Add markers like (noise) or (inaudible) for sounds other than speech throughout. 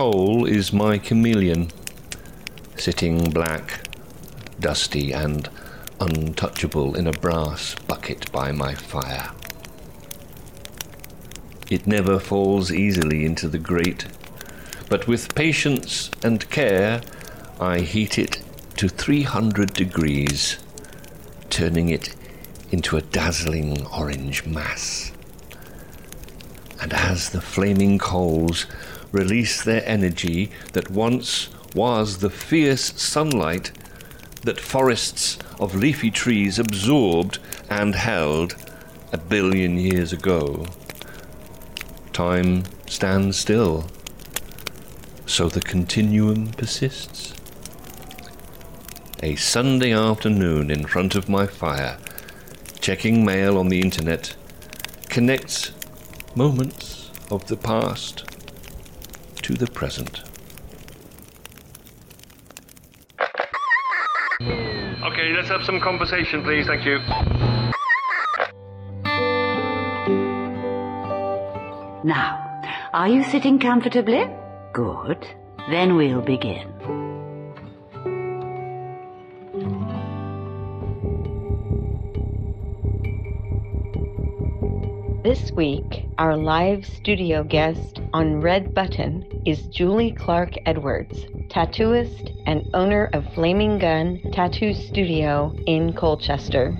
Coal is my chameleon, sitting black, dusty, and untouchable in a brass bucket by my fire. It never falls easily into the grate, but with patience and care I heat it to 300 degrees, turning it into a dazzling orange mass. And as the flaming coals release their energy that once was the fierce sunlight that forests of leafy trees absorbed and held a billion years ago, time stands still, so the continuum persists. A Sunday afternoon in front of my fire, checking mail on the internet, connects moments of the past to the present. Okay, let's have some conversation, please. Thank you. Now, are you sitting comfortably? Good. Then we'll begin. This week, our live studio guest on Red Button is Julie Clark Edwards, tattooist and owner of Flaming Gun Tattoo Studio in Colchester.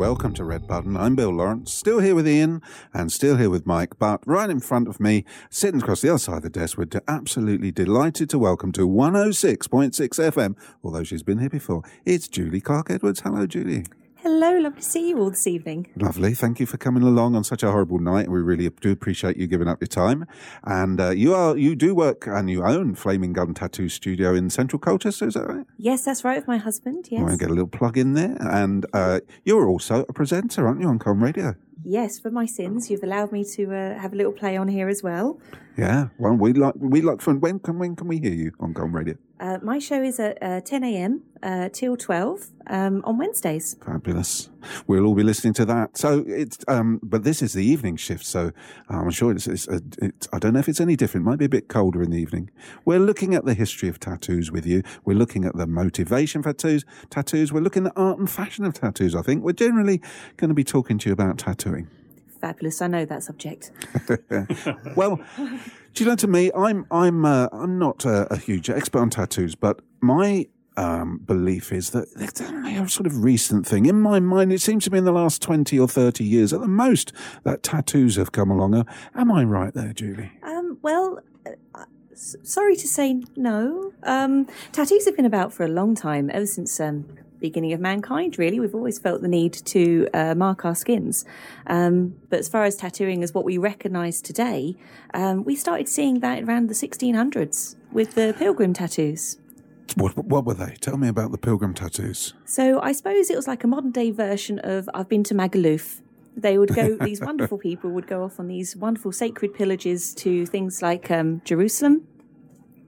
Welcome to Red Button. I'm Bill Lawrence, still here with Ian and still here with Mike, but right in front of me, sitting across the other side of the desk, we're absolutely delighted to welcome to 106.6 FM, although she's been here before, it's Julie Clark Edwards. Hello, Julie. Hello, lovely to see you all this evening. Lovely. Thank you for coming along on such a horrible night. We really do appreciate you giving up your time. And uh, you are you do work and you own Flaming Gun Tattoo Studio in Central Colchester, is that right? Yes, that's right, with my husband. Yes. I want to get a little plug in there. And uh, you're also a presenter, aren't you, on Colne Radio? Yes, for my sins, you've allowed me to uh, have a little play on here as well. Yeah. Well, we like we like fun. When can when can we hear you on Colne Radio? Uh, my show is at uh, 10 a.m. Uh, till 12 um, on Wednesdays. Fabulous. We'll all be listening to that. So it's, um, but this is the evening shift. So I'm sure it's, it's, uh, it's, I don't know if it's any different. It might be a bit colder in the evening. We're looking at the history of tattoos with you. We're looking at the motivation for tattoos, tattoos. We're looking at art and fashion of tattoos. I think we're generally going to be talking to you about tattooing. Fabulous, I know that subject. (laughs) well, do you know? To me, I'm I'm uh, I'm not a, a huge expert on tattoos, but my um, belief is that it's only a sort of recent thing. In my mind, it seems to be in the last twenty or thirty years at the most that tattoos have come along. Uh, Am I right there, Julie? Um, well, uh, sorry to say no. Um, tattoos have been about for a long time, ever since um, beginning of mankind. Really, we've always felt the need to uh, mark our skins. Um, but as far as tattooing as what we recognise today, um, we started seeing that around the 1600s with the pilgrim tattoos. What, what were they? Tell me about the pilgrim tattoos. So I suppose it was like a modern day version of I've been to Magaluf. They would go; (laughs) these wonderful people would go off on these wonderful sacred pillages to things like um, Jerusalem,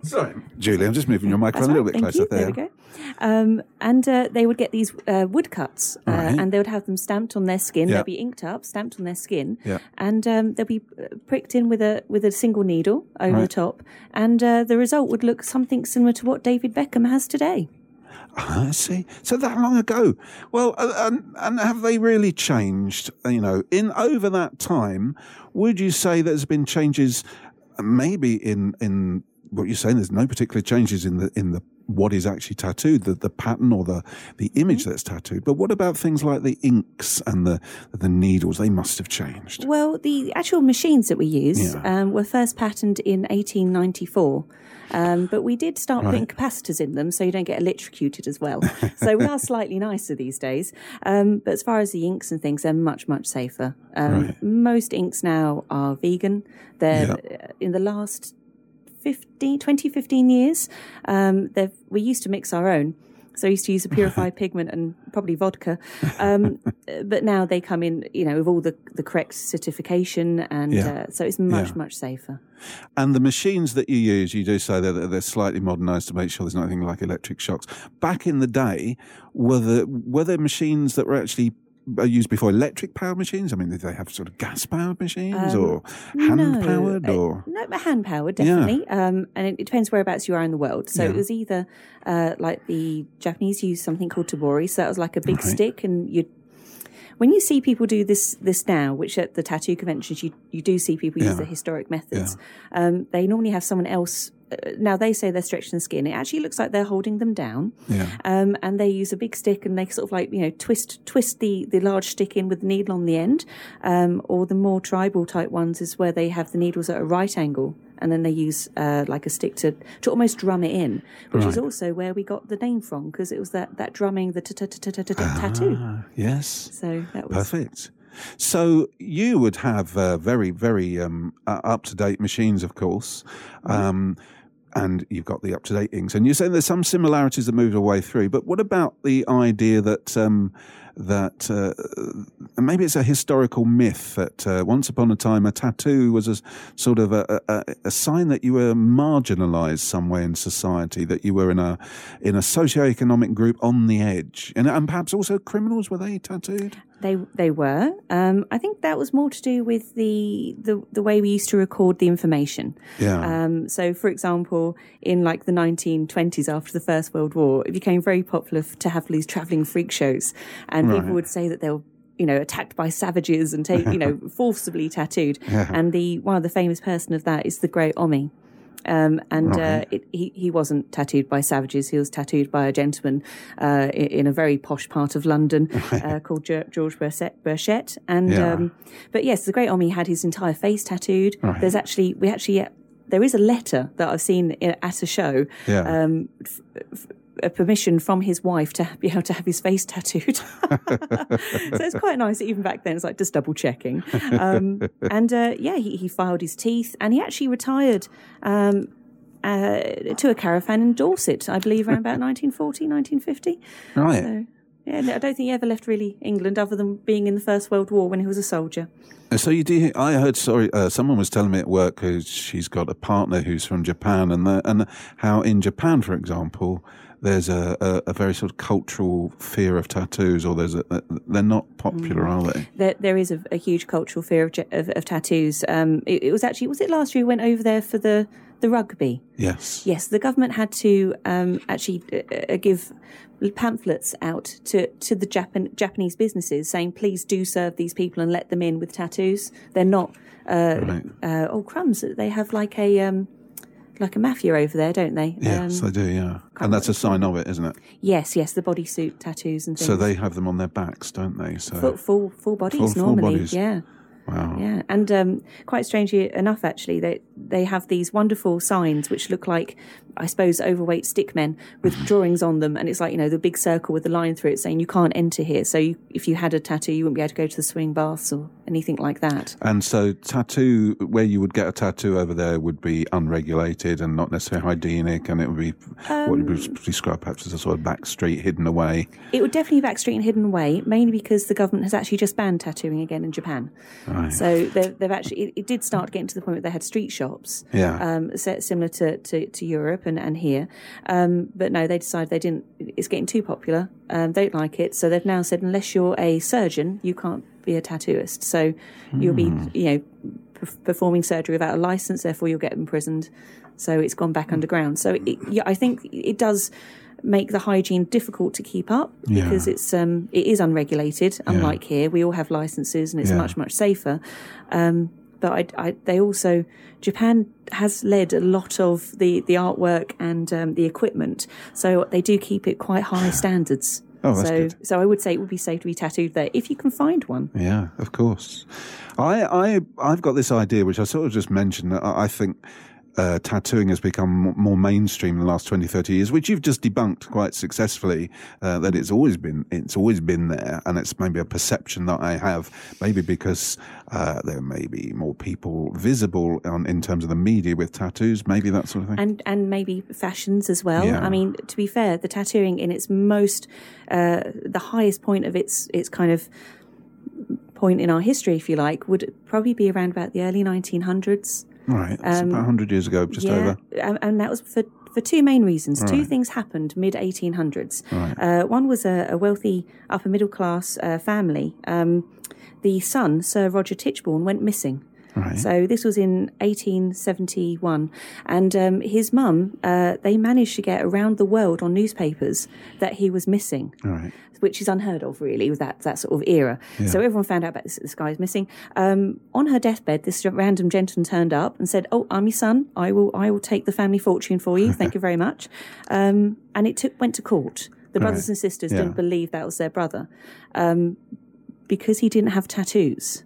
Sorry, Julie, I'm just moving your That's microphone a little bit thank closer you. there. we go. Um, and uh, they would get these uh, woodcuts, uh, Right. and they would have them stamped on their skin. Yeah. They'll be inked up, stamped on their skin, Yeah. and um, they'd be uh, pricked in with a with a single needle over the top, and uh, the result would look something similar to what David Beckham has today. I see. So that long ago. Well, uh, and, and have they really changed? You know, in over that time, would you say there's been changes? uh, Maybe in in what you're saying, there's no particular changes in the in the what is actually tattooed, the, the pattern or the the image that's tattooed. But what about things like the inks and the the needles? They must have changed. Well, the actual machines that we use Yeah. um, were first patented in 1894. Um, but we did start putting capacitors in them so you don't get electrocuted as well. (laughs) so we are slightly nicer these days. Um, but as far as the inks and things, they're much, much safer. Um, Right. Most inks now are vegan. They're uh, in the last 15, 20, 15 years. Um, we used to mix our own. So I used to use a (laughs) purified pigment and probably vodka. Um, (laughs) but now they come in, you know, with all the, the correct certification. And Yeah. uh, so it's much, Yeah. much safer. And the machines that you use, you do say that they're, they're slightly modernised to make sure there's nothing like electric shocks. Back in the day, were the were there machines that were actually uh, used before electric powered machines? I mean, did they have sort of gas powered machines Um, or hand powered No, uh, or? no, hand powered, Yeah. definitely. Um, and it, it depends whereabouts you are in the world. So Yeah. it was either uh, like the Japanese used something called tebori, so that was like a big Right. stick, and you. When you see people do this this now, which at the tattoo conventions you, you do see people use the historic methods, um, they normally have someone else. Now they say they're stretching the skin. It actually looks like they're holding them down, Yeah. um, and they use a big stick and they sort of like you know twist twist the the large stick in with the needle on the end, um, or the more tribal type ones is where they have the needles at a right angle and then they use uh, like a stick to to almost drum it in, which is also where we got the name from because it was that that drumming the ta- tattoo. Ah, yes. So that was Perfect. So you would have uh, very, very um, up to date machines, of course, um, and you've got the up to date inks. And you're saying there's some similarities that moved away through. But what about the idea that um, that uh, maybe it's a historical myth that uh, once upon a time a tattoo was a sort of a, a, a sign that you were marginalised somewhere in society, that you were in a in a socioeconomic group on the edge, and, and perhaps also criminals were they tattooed? They they were. Um, I think that was more to do with the, the the way we used to record the information. Yeah. Um, so, for example, in like the 1920s, after the First World War, it became very popular f- to have these travelling freak shows, and Right. people would say that they were. You know, attacked by savages and take, you know, (laughs) forcibly tattooed. And the one of the famous person of that is the Great Omi. Um, and uh, it, he he wasn't tattooed by savages. He was tattooed by a gentleman uh, in, in a very posh part of London (laughs) uh, called George Burchett. And Yeah. um, but yes, the Great Omi had his entire face tattooed. Right. There's actually we actually there is a letter that I've seen at a show. Yeah. Um, f- f- a permission from his wife to be able to have his face tattooed. (laughs) so it's quite nice. Even back then, it's like just double checking. Um, (laughs) and uh, yeah, he, he filed his teeth, and he actually retired um, uh, to a caravan in Dorset, I believe, around about (laughs) 1940, 1950. right. So yeah, I don't think he ever left really England, other than being in the First World War when he was a soldier. So you do. I heard. Sorry, uh, someone was telling me at work who she's got a partner who's from Japan, and the, and how in Japan, for example, there's a, a, a very sort of cultural fear of tattoos, or there's a, they're not popular, are they? There, there is a, a huge cultural fear of, of, of tattoos. Um, it, it was actually was it last year we went over there for the the rugby. Yes. Yes, the government had to um, actually uh, uh, give pamphlets out to, to the Japan, Japanese businesses saying, please do serve these people and let them in with tattoos. They're not, uh, Right. uh, oh crumbs, they have like a, um, like a mafia over there, don't they? Yes, Um, they do. Yeah, and that's a sign of it, isn't it? yes, yes, the bodysuit tattoos and things. So they have them on their backs, don't they? So full, full, full bodies Full- full normally, bodies. yeah. wow. Yeah, and um, quite strangely enough, actually, they they have these wonderful signs which look like, I suppose, overweight stick men with drawings on them, and it's like you know the big circle with the line through it saying you can't enter here. So you, if you had a tattoo, you wouldn't be able to go to the swing baths or anything like that. And so, tattoo where you would get a tattoo over there would be unregulated and not necessarily hygienic, and it would be what would Um, be described perhaps as a sort of back street hidden away. It would definitely be backstreet and hidden away, mainly because the government has actually just banned tattooing again in Japan. Right. So they've, they've actually it, it did start getting to the point where they had street shops. Yeah. um, similar to, to, to Europe and, and here. Um, but no, they decided they didn't, it's getting too popular. Um, they don't like it. So they've now said, unless you're a surgeon, you can't be a tattooist. So you'll be, you know, performing surgery without a license, therefore you'll get imprisoned. So it's gone back underground. So it, yeah, I think it does make the hygiene difficult to keep up Yeah. because it's um it is unregulated unlike here we all have licenses and it's Yeah. much much safer um but I, I, they also Japan has led a lot of the, the artwork and um, the equipment, so they do keep it quite high (sighs) standards. Oh, that's so, good. so I would say it would be safe to be tattooed there if you can find one. Yeah, of course. I, I, I've got this idea, which I sort of just mentioned. That I I think uh, tattooing has become more mainstream in the last 20, 30 years, which you've just debunked quite successfully. Uh, that it's always been, it's always been there, and it's maybe a perception that I have, maybe because uh, there may be more people visible on, in terms of the media with tattoos, maybe that sort of thing. and and maybe fashions as well. Yeah. I mean, to be fair, the tattooing in its most, uh, the highest point of its its kind of point in our history, if you like, would probably be around about the early 1900s. Right, it's about 100 years ago, just over. and, and that was for for two main reasons. Two things happened mid 1800s. Right. Uh, one was a, a wealthy upper middle class uh, family. Um, the son, Sir Roger Tichborne, went missing. Right. So this was in 1871, and um, his mum, uh, they managed to get around the world on newspapers that he was missing right. Which is unheard of, really, with that that sort of era. So everyone found out about this, this guy's missing. Um, on her deathbed, this random gentleman turned up and said, "Oh, I'm your son. I will I will take the family fortune for you. Thank you very much." (laughs) Um, and it took went to court. The brothers Right. and sisters Yeah. didn't believe that was their brother. Um, because he didn't have tattoos.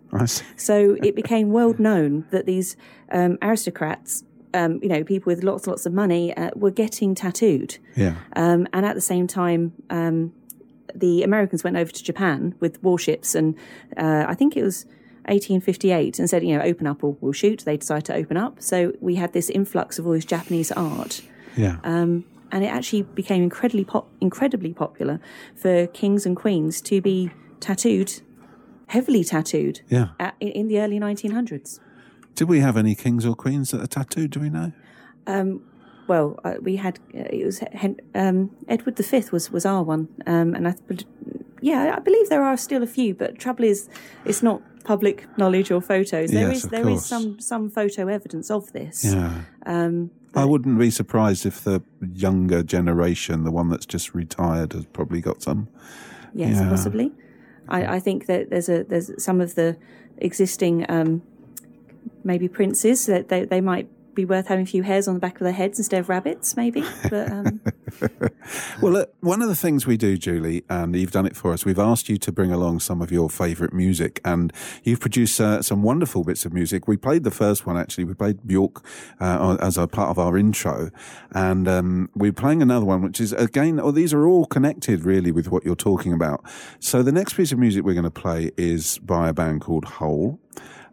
So it became well known that these um, aristocrats, um, you know, people with lots and lots of money, uh, were getting tattooed. Yeah. Um, and at the same time, um, the Americans went over to Japan with warships, and uh, I think it was 1858, and said, you know, open up or we'll shoot. They decided to open up. So we had this influx of all this Japanese art. Yeah. Um, and it actually became incredibly pop- incredibly popular for kings and queens to be tattooed, heavily tattooed, yeah. at, in, in the early 1900s. Did we have any kings or queens that are tattooed? Do we know? Well, uh, we had uh, it was Hen- um, Edward V was was our one, um, and I th- yeah, I believe there are still a few, but trouble is, it's not public knowledge or photos. There Yes, is there is course. some some photo evidence of this. Yeah. Um, I wouldn't be surprised if the younger generation, the one that's just retired, has probably got some. Yes, Yeah. possibly. I, I think that there's a there's some of the existing um, maybe princes that they, they might be worth having a few hairs on the back of their heads instead of rabbits, maybe. But um, (laughs) Well, look, one of the things we do, Julie, and you've done it for us, we've asked you to bring along some of your favourite music, and you've produced uh, some wonderful bits of music. We played the first one, actually. We played Bjork uh, as a part of our intro, and um, we're playing another one, which is, again, oh, these are all connected, really, with what you're talking about. So the next piece of music we're going to play is by a band called Hole.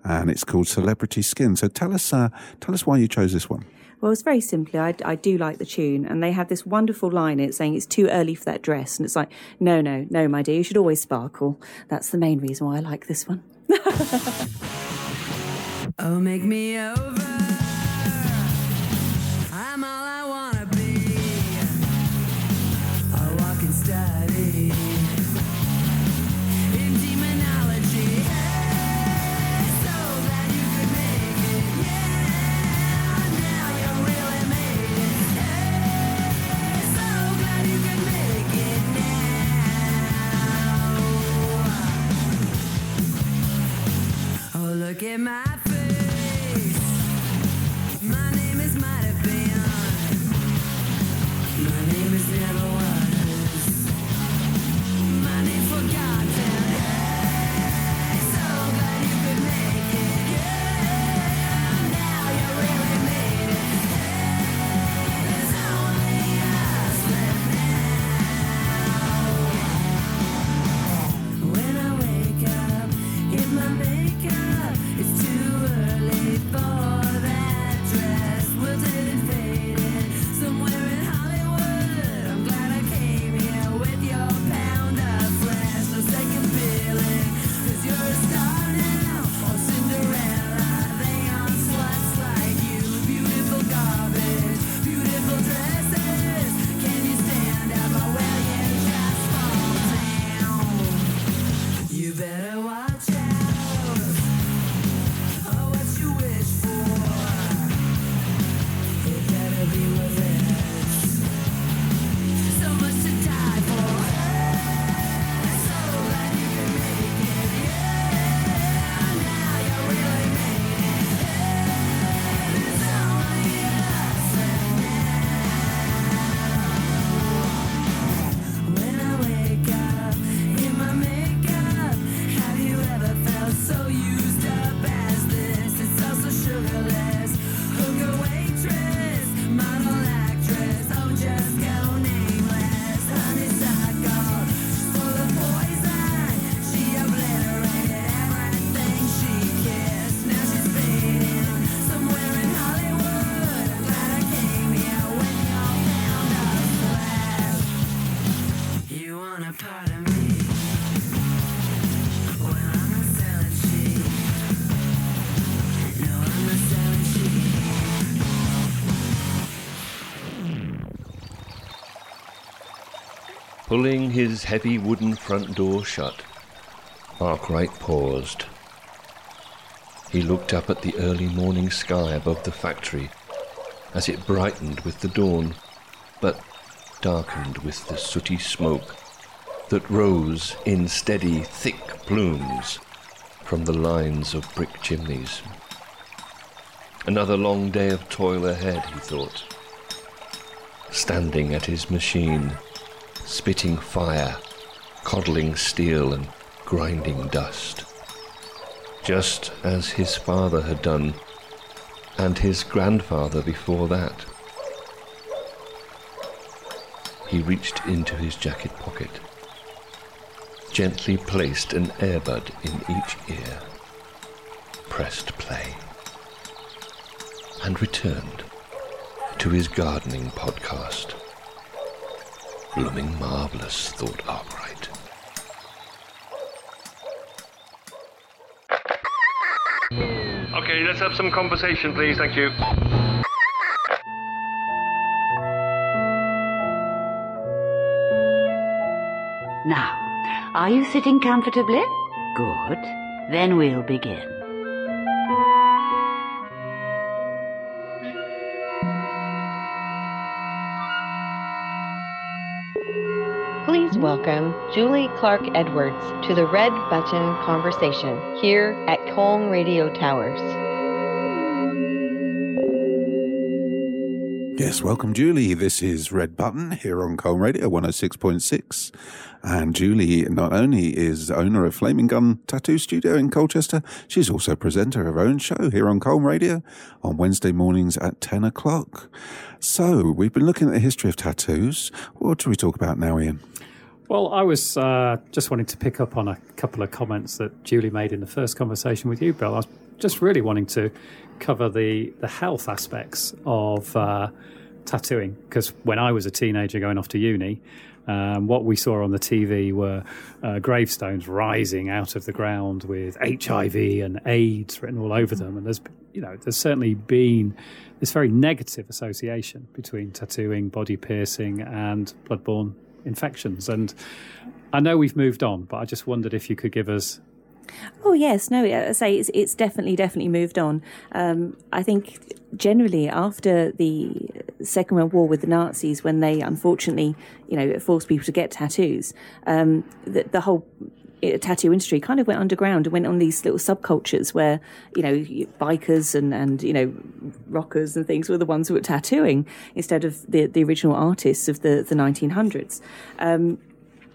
And it's called Celebrity Skin. So tell us, uh, tell us why you chose this one. Well, it's very simply, I, I do like the tune, and they have this wonderful line in it saying it's too early for that dress, and it's like, no, no, no, my dear, you should always sparkle. That's the main reason why I like this one. (laughs) Oh, make me over. Look at my. Pulling his heavy wooden front door shut, Arkwright paused. He looked up at the early morning sky above the factory as it brightened with the dawn, but darkened with the sooty smoke that rose in steady, thick plumes from the lines of brick chimneys. Another long day of toil ahead, he thought. Standing at his machine, spitting fire, coddling steel, and grinding dust. Just as his father had done, and his grandfather before that. He reached into his jacket pocket, gently placed an earbud in each ear, pressed play, and returned to his gardening podcast. Blooming marvellous, thought Arkwright. Okay, let's have some conversation, please. Thank you. Now, are you sitting comfortably? Good. Then we'll begin. Julie Clark Edwards to the Red Button Conversation here at Colne Radio Towers. Yes, welcome, Julie. This is Red Button here on Colne Radio 106.6. And Julie not only is owner of Flaming Gun Tattoo Studio in Colchester, she's also presenter of her own show here on Colne Radio on Wednesday mornings at 10 o'clock. So, we've been looking at the history of tattoos. What do we talk about now, Ian? Well, I was uh, just wanting to pick up on a couple of comments that Julie made in the first conversation with you, Bill. I was just really wanting to cover the, the health aspects of uh, tattooing because when I was a teenager going off to uni, um, what we saw on the TV were uh, gravestones rising out of the ground with HIV and AIDS written all over them, and there's you know there's certainly been this very negative association between tattooing, body piercing, and bloodborne infections. And I know we've moved on, but I just wondered if you could give us Oh yes, no, I say it's it's definitely definitely moved on. Um, I think generally after the Second World War with the Nazis, when they unfortunately, you know, forced people to get tattoos, um, the, the whole tattoo industry kind of went underground and went on these little subcultures where you know bikers and and you know rockers and things were the ones who were tattooing instead of the the original artists of the the 1900s. Um,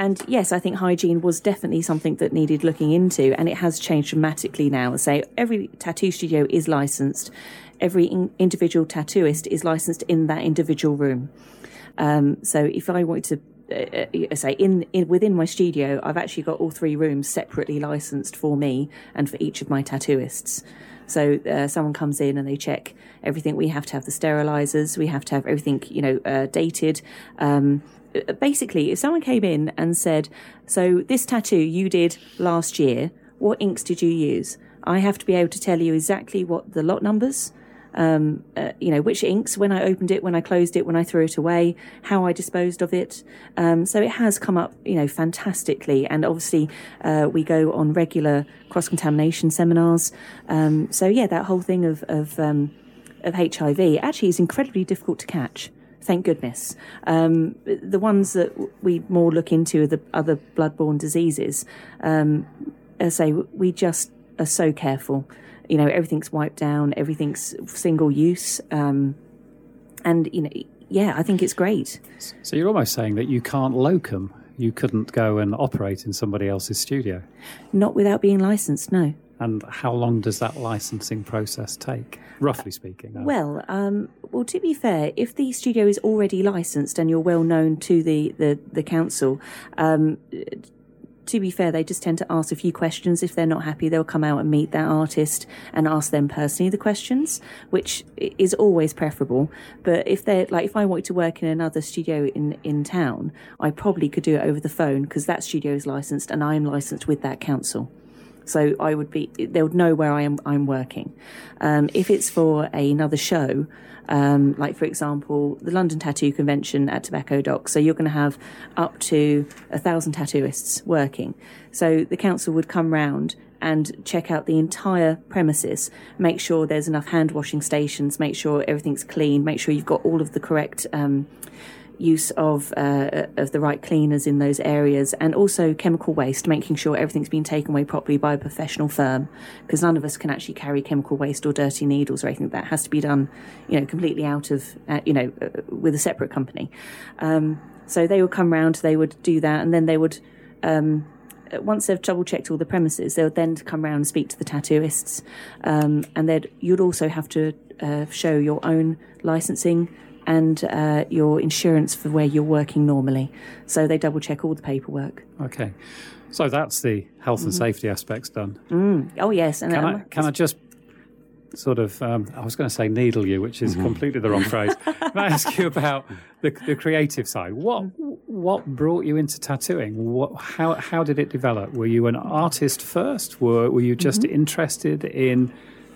and yes, I think hygiene was definitely something that needed looking into, and it has changed dramatically now. Say every tattoo studio is licensed, every in- individual tattooist is licensed in that individual room. Um, so if I wanted to uh, say in, in within my studio, I've actually got all three rooms separately licensed for me and for each of my tattooists. So uh, someone comes in and they check everything. We have to have the sterilizers. We have to have everything, you know, uh, dated. Um, basically, if someone came in and said, "So this tattoo you did last year, what inks did you use?" I have to be able to tell you exactly what the lot numbers, um, uh, you know, which inks, when I opened it, when I closed it, when I threw it away, how I disposed of it. Um, so it has come up, you know, fantastically. And obviously, uh, we go on regular cross contamination seminars. Um, so yeah, that whole thing of of, um, of HIV actually is incredibly difficult to catch. Thank goodness. Um, the ones that we more look into are the other bloodborne diseases. Um, I say, we just are so careful. You know, everything's wiped down, everything's single use. Um, and, you know, yeah, I think it's great. So you're almost saying that you can't locum. You couldn't go and operate in somebody else's studio. Not without being licensed, no. And how long does that licensing process take, roughly speaking? Uh, Well, um, well, to be fair, if the studio is already licensed and you're well known to the the, the council, um, to be fair, they just tend to ask a few questions. If they're not happy, they'll come out and meet that artist and ask them personally the questions, which is always preferable. But if they're like, if I wanted to work in another studio in in town, I probably could do it over the phone because that studio is licensed and I'm licensed with that council. So I would be, they would know where I am, I'm working. Um, if it's for another show, um, like for example, the London Tattoo Convention at Tobacco Dock. So you're going to have up to a thousand tattooists working. So the council would come round and check out the entire premises, make sure there's enough hand washing stations, make sure everything's clean, make sure you've got all of the correct um, use of uh, of the right cleaners in those areas, and also chemical waste, making sure everything's been taken away properly by a professional firm, because none of us can actually carry chemical waste or dirty needles or anything. That has to be done, you know, completely out of, uh, you know, uh, with a separate company. Um, so they would come round, they would do that, and then they would. Um, once they've double checked all the premises, they would then come round and speak to the tattooists, um, and then you'd also have to uh, show your own licensing and uh, your insurance for where you're working normally. So they double check all the paperwork. Okay. So that's the health and Mhm. safety aspects done. Oh yes, and Can I can I just sort of um, I was going to say needle you, which is completely the wrong phrase. (laughs) Can I ask you about the, the creative side? What what brought you into tattooing? What how how did it develop? Were you an artist first? Were were you just interested in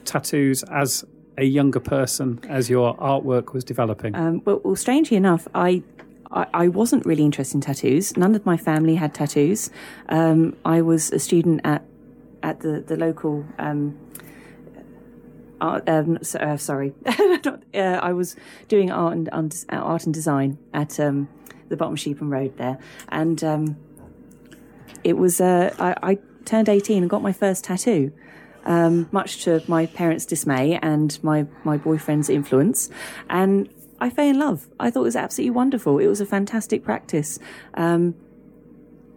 tattoos as a younger person as your artwork was developing? Um, well, well, strangely enough, I, I I wasn't really interested in tattoos. None of my family had tattoos. Um, I was a student at at the the local. Um, art, um, so, uh, sorry, (laughs) Not- uh, I was doing art and art and design at um, the bottom Sheepen Road there, and um, it was uh, I, I turned eighteen and got my first tattoo um, much to my parents' dismay and my, my boyfriend's influence. And I fell in love. I thought it was absolutely wonderful. It was a fantastic practice. Um,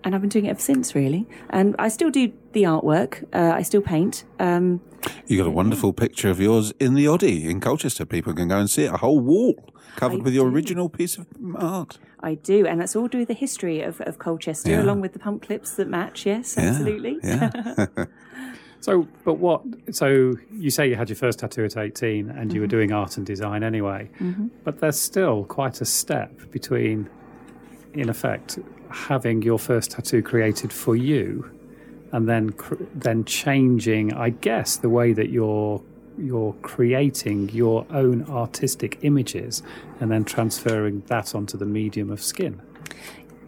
and I've been doing it ever since, really. And I still do the artwork. Uh, I still paint. Um, You got a wonderful picture of yours in the Oddie in Colchester. People can go and see it. A whole wall covered I with your do. original piece of art. I do, and that's all to do with the history of, of Colchester, Yeah. along with the pump clips that match. Yes, Yeah, absolutely. yeah. (laughs) (laughs) So, but what? So you say you had your first tattoo at eighteen, and you were mm-hmm. doing art and design anyway. Mm-hmm. But there's still quite a step between, in effect, having your first tattoo created for you, and then cr- then changing, I guess, the way that you're you're creating your own artistic images, and then transferring that onto the medium of skin.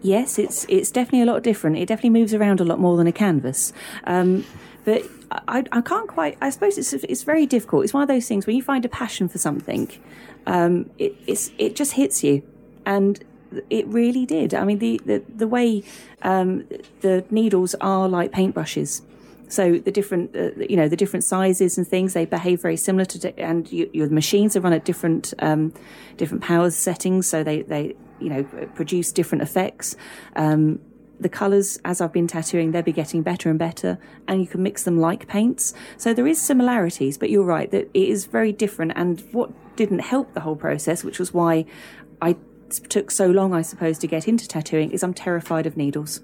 Yes, it's it's definitely a lot different. It definitely moves around a lot more than a canvas. Um, but I, I can't quite. I suppose it's it's very difficult. It's one of those things when you find a passion for something, um, it it's it just hits you, and it really did. I mean, the the the way um, the needles are like paintbrushes. So the different, uh, you know, the different sizes and things, they behave very similar to, and you, your machines are run at different, um, different power settings. So they, they, you know, produce different effects. Um, the colours, as I've been tattooing, they'll be getting better and better, and you can mix them like paints. So there is similarities, but you're right that it is very different. And what didn't help the whole process, which was why I took so long, I suppose, to get into tattooing, is I'm terrified of needles.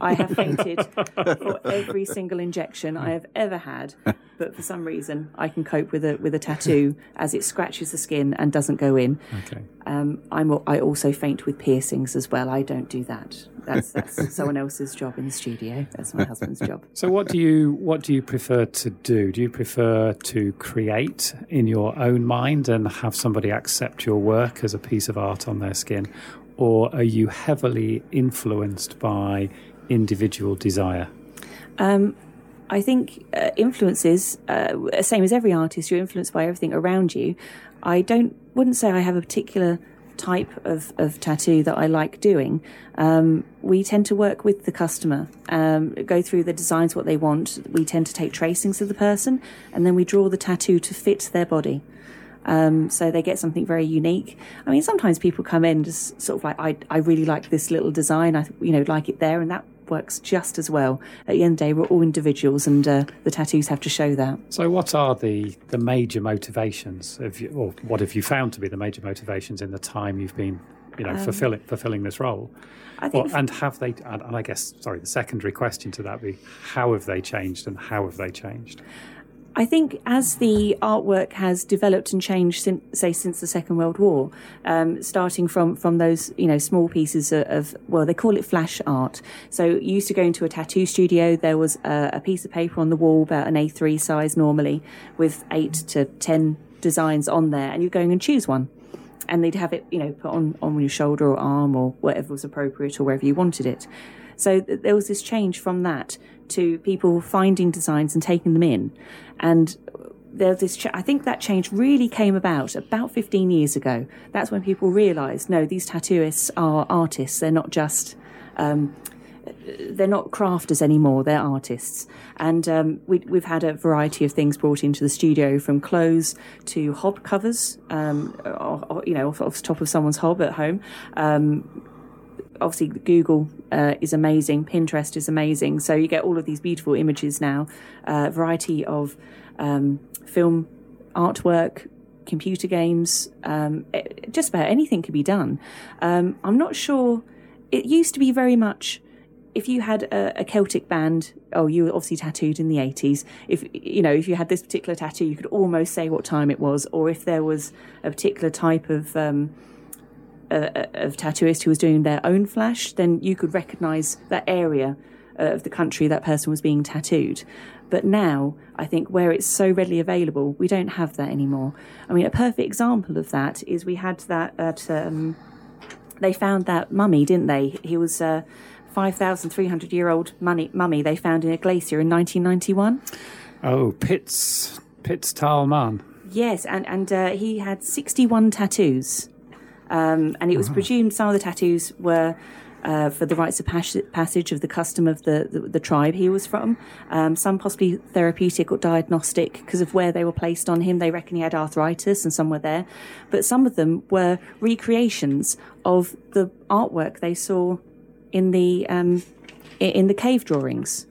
I have (laughs) fainted for every single injection I have ever had, but for some reason I can cope with a with a tattoo (laughs) as it scratches the skin and doesn't go in. Okay. Um, I'm I also faint with piercings as well. I don't do that. That's that's (laughs) someone else's job in the studio. That's my husband's job. (laughs) So what do you what do you prefer to do? Do you prefer to create in your own mind and have somebody accept your work as a piece of art on their skin, or are you heavily influenced by individual desire? I think uh, influences, uh, same as every artist, you're influenced by everything around you. I don't, wouldn't say I have a particular type of, of tattoo that I like doing. Um, we tend to work with the customer, um, go through the designs, what they want. We tend to take tracings of the person, and then we draw the tattoo to fit their body. Um, so they get something very unique. I mean, sometimes people come in just sort of like, I, I really like this little design. I, you know, like it there, and that works just as well. At the end of the day, we're all individuals, and uh, the tattoos have to show that. So what are the the major motivations of you, or what have you found to be the major motivations in the time you've been you know fulfilling fulfilling this role? I think Well, and have they? And, and I guess sorry, the secondary question to that be how have they changed and how have they changed? I think as the artwork has developed and changed, since, say, since the Second World War, um, starting from, from those you know small pieces of, of well, they call it flash art. So you used to go into a tattoo studio. There was a, a piece of paper on the wall, about an A3 size normally, with eight to ten designs on there, and you're going and choose one. And they'd have it, you know, put on on your shoulder or arm or whatever was appropriate or wherever you wanted it. So th- there was this change from that to people finding designs and taking them in, and there's this. Ch- I think that change really came about about 15 years ago. That's when people realised, no, these tattooists are artists. They're not just. Um, they're not crafters anymore; they're artists, and um, we, we've had a variety of things brought into the studio, from clothes to hob covers, um, or, or, you know, off, off the top of someone's hob at home. Um, obviously Google uh, is amazing, Pinterest is amazing. So you get all of these beautiful images now, uh, variety of um, film artwork, computer games, um, eh, just about anything can be done. Um, I'm not sure. It used to be very much. If you had a, a Celtic band, oh, you were obviously tattooed in the 80s. If you know, if you had this particular tattoo, you could almost say what time it was, or if there was a particular type of um, uh, of tattooist who was doing their own flash, then you could recognise that area uh, of the country that person was being tattooed. But now, I think where it's so readily available, we don't have that anymore. I mean, a perfect example of that is we had that at. Um, they found that mummy, didn't they? He was a 5,300 year old mummy, mummy they found in a glacier in 1991. Oh, Pitts, Pitztal man. Yes, and, and uh, he had 61 tattoos. Um, and it was presumed some of the tattoos were uh, for the rites of pas- passage of the custom of the, the, the tribe he was from. Um, some possibly therapeutic or diagnostic because of where they were placed on him. They reckon he had arthritis and some were there. But some of them were recreations of the artwork they saw in the, um, in the cave drawings.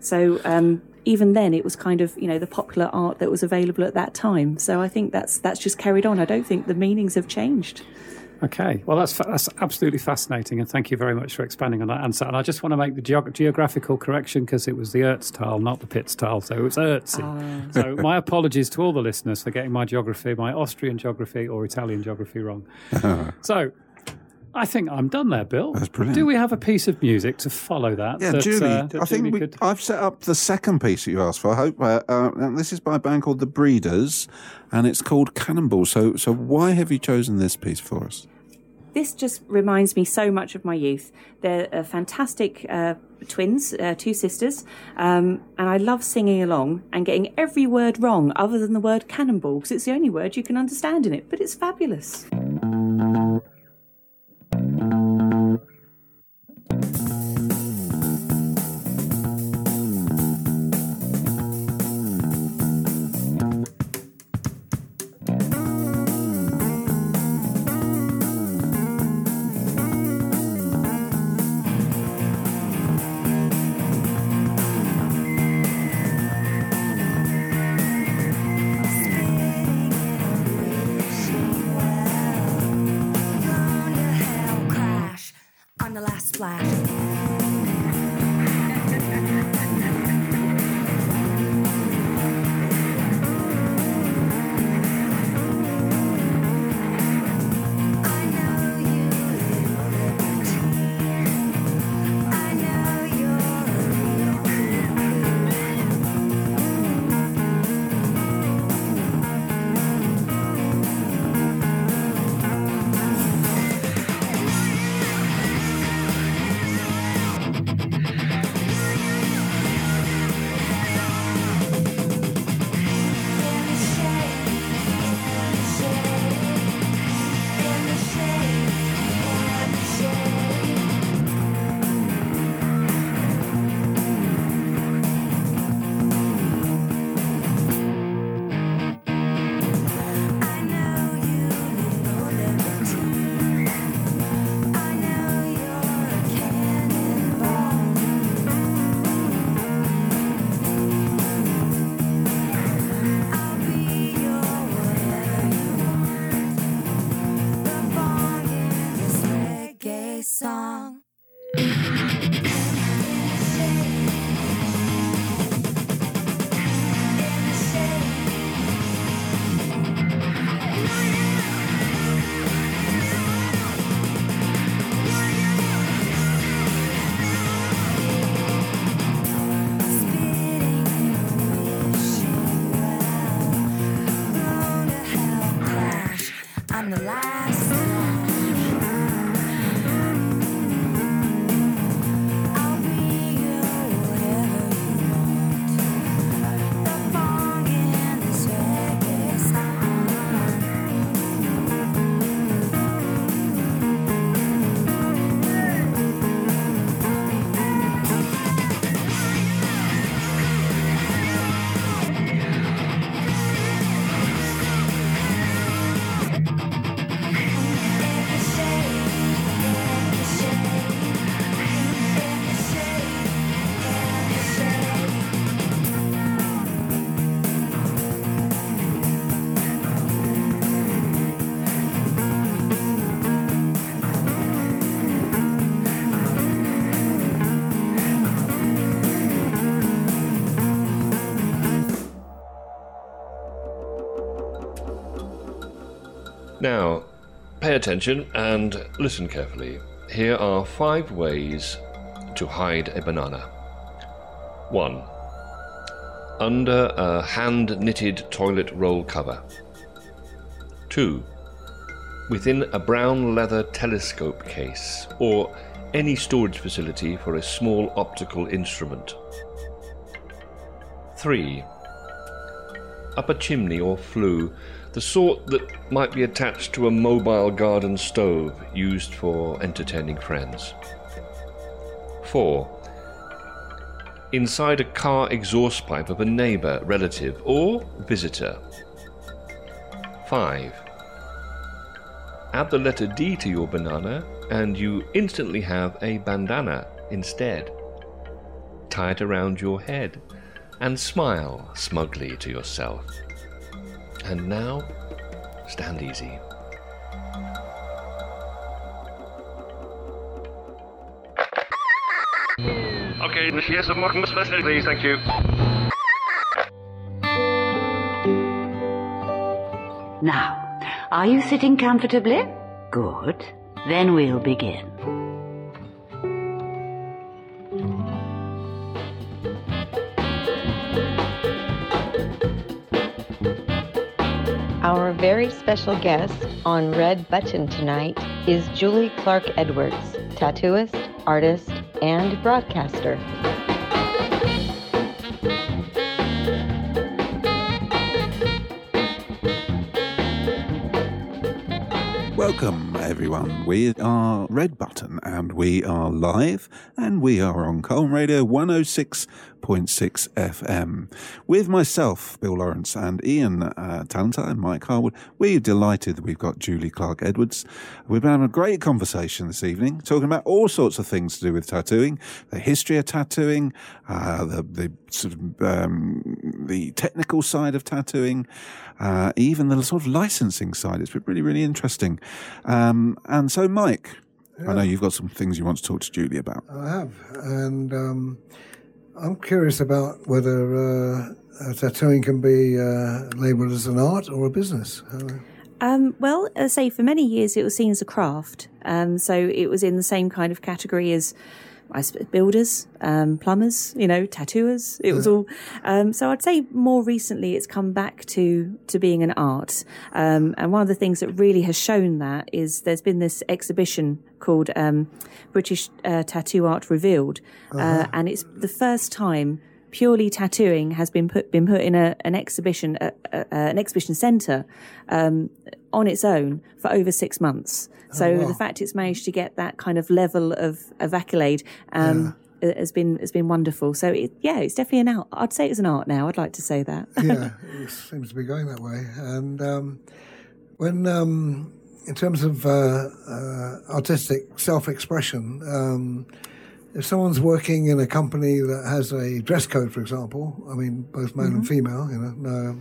So um, even then, it was kind of you know the popular art that was available at that time. So I think that's that's just carried on. I don't think the meanings have changed. Okay, well, that's that's absolutely fascinating, and thank you very much for expanding on that answer. And I just want to make the geog- geographical correction because it was the Ötztal, not the Pitztal, so it was Ötzi. Ah. so my apologies to all the listeners for getting my geography, my Austrian geography or Italian geography wrong. (laughs) so. I think I'm done there, Bill. That's brilliant. Do we have a piece of music to follow that? Yeah, that, Julie. uh, that I think we, could... I've set up the second piece that you asked for. I hope uh, uh, and this is by a band called The Breeders, and it's called Cannonball. So, so why have you chosen this piece for us? This just reminds me so much of my youth. They're uh, fantastic uh, twins, uh, two sisters, um, and I love singing along and getting every word wrong other than the word cannonball because it's the only word you can understand in it. But it's fabulous. On Now, pay attention and listen carefully. Here are five ways to hide a banana. 1. Under a hand knitted toilet roll cover. 2. Within a brown leather telescope case or any storage facility for a small optical instrument. 3. Up a chimney or flue, the sort that might be attached to a mobile garden stove used for entertaining friends. 4. Inside a car exhaust pipe of a neighbour, relative, or visitor. 5. Add the letter D to your banana, and you instantly have a bandana instead. Tie it around your head and smile smugly to yourself. And now, stand easy. Okay, yes, I'm welcome, please, thank you. Now, are you sitting comfortably? Good. Then we'll begin. Very special guest on Red Button tonight is Julie Clark Edwards, tattooist, artist, and broadcaster. Welcome, everyone. We are Red Button and we are live and we are on Colne Radio 106.6 FM. With myself, Bill Lawrence, and Ian uh, Talentine and Mike Harwood, we're delighted that we've got Julie Clark Edwards. We've been having a great conversation this evening, talking about all sorts of things to do with tattooing, the history of tattooing, uh, the, the um, the technical side of tattooing, uh, even the sort of licensing side. It's been really, really interesting. Um, and so, Mike, I know you've got some things you want to talk to Julie about. I have, and um, I'm curious about whether uh, uh, tattooing can be uh, labelled as an art or a business. Um, well, as I say, for many years it was seen as a craft. Um, so it was in the same kind of category as I suppose, builders, um, plumbers, you know, tattooers. It was all. Um, so I'd say more recently it's come back to to being an art. Um, and one of the things that really has shown that is there's been this exhibition called um, British uh, Tattoo Art Revealed, uh, and it's the first time purely tattooing has been put been put in a, an exhibition uh, uh, an exhibition centre um, on its own for over six months. So the fact it's managed to get that kind of level of, of accolade um, has been has been wonderful. So it, yeah, it's definitely an art. I'd say it's an art now. I'd like to say that. yeah, (laughs) it seems to be going that way. And um, when, um, in terms of uh, uh, artistic self-expression, um, if someone's working in a company that has a dress code, for example, I mean, both male and female, you know, no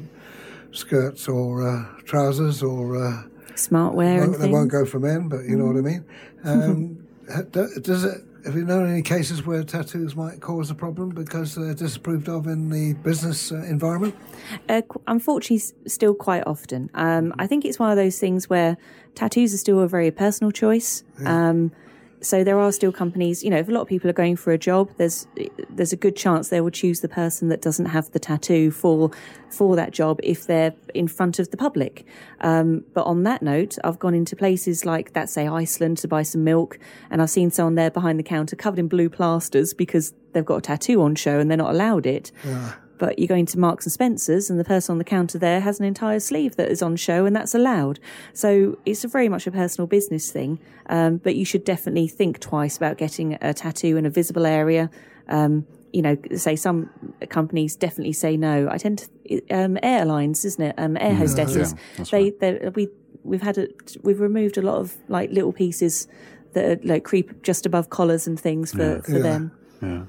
skirts or uh, trousers or uh, Smart wear won't, they won't go for men, but you know what I mean. Um, (laughs) does it? Have you known any cases where tattoos might cause a problem because they're disapproved of in the business uh, environment? Uh, unfortunately, still quite often. Um, I think it's one of those things where tattoos are still a very personal choice. Um, so there are still companies, you know, if a lot of people are going for a job, there's there's a good chance they will choose the person that doesn't have the tattoo for for that job if they're in front of the public. Um, but on that note, I've gone into places like that, say Iceland, to buy some milk, and I've seen someone there behind the counter covered in blue plasters because they've got a tattoo on show and they're not allowed it. But you're going to Marks and Spencers, and the person on the counter there has an entire sleeve that is on show, and that's allowed. So it's a very much a personal business thing. Um, but you should definitely think twice about getting a tattoo in a visible area. Um, you know, say some companies definitely say no. I tend to um, airlines, isn't it? Um, air hostesses. Yeah, they, right. they we we've had a, we've removed a lot of like little pieces that are, like creep just above collars and things for, for Yeah. them.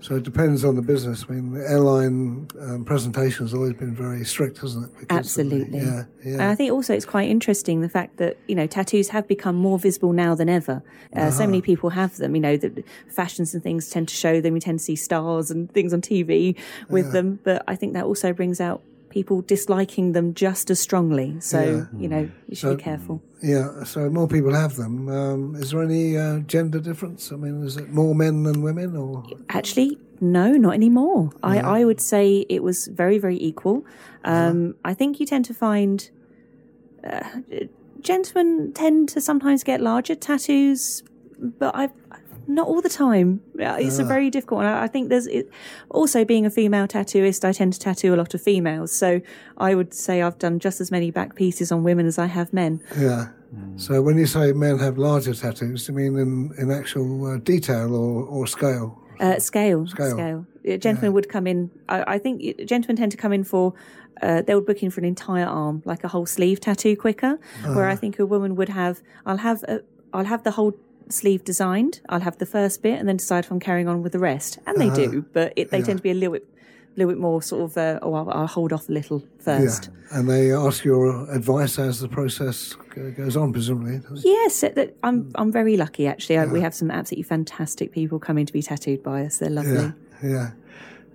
So it depends on the business. I mean, the airline um, presentation has always been very strict, hasn't it? Because of the- Absolutely. yeah, And yeah. I think also it's quite interesting the fact that, you know, tattoos have become more visible now than ever. Uh, So many people have them, you know, the fashions and things tend to show them. You tend to see stars and things on TV with them. But I think that also brings out people disliking them just as strongly. So you know you should be careful. Yeah, so more people have them. Um, is there any uh, gender difference? I mean, is it more men than women, or Actually, no, not anymore. I, I would say it was very, very equal. Um, I think you tend to find uh, gentlemen tend to sometimes get larger tattoos, but I not all the time. Yeah, It's a very difficult one. I I think there's it, also being a female tattooist. I tend to tattoo a lot of females, so I would say I've done just as many back pieces on women as I have men. yeah? So when you say men have larger tattoos, do you mean in, in actual uh, detail or, or scale? Uh, scale, Scale. Uh, Gentlemen would come in. I, I think uh, gentlemen tend to come in for. Uh, they would book in for an entire arm, like a whole sleeve tattoo, quicker. Where I think a woman would have. I'll have. A, I'll have the whole sleeve designed. I'll have the first bit, and then decide if I'm carrying on with the rest. And they do, but it, they tend to be a little bit, little bit more sort of. Uh, oh, I'll, I'll hold off a little first. Yeah, and they ask your advice as the process goes on, presumably. Yes, I'm. I'm very lucky actually. I, we have some absolutely fantastic people coming to be tattooed by us. They're lovely. Yeah, yeah.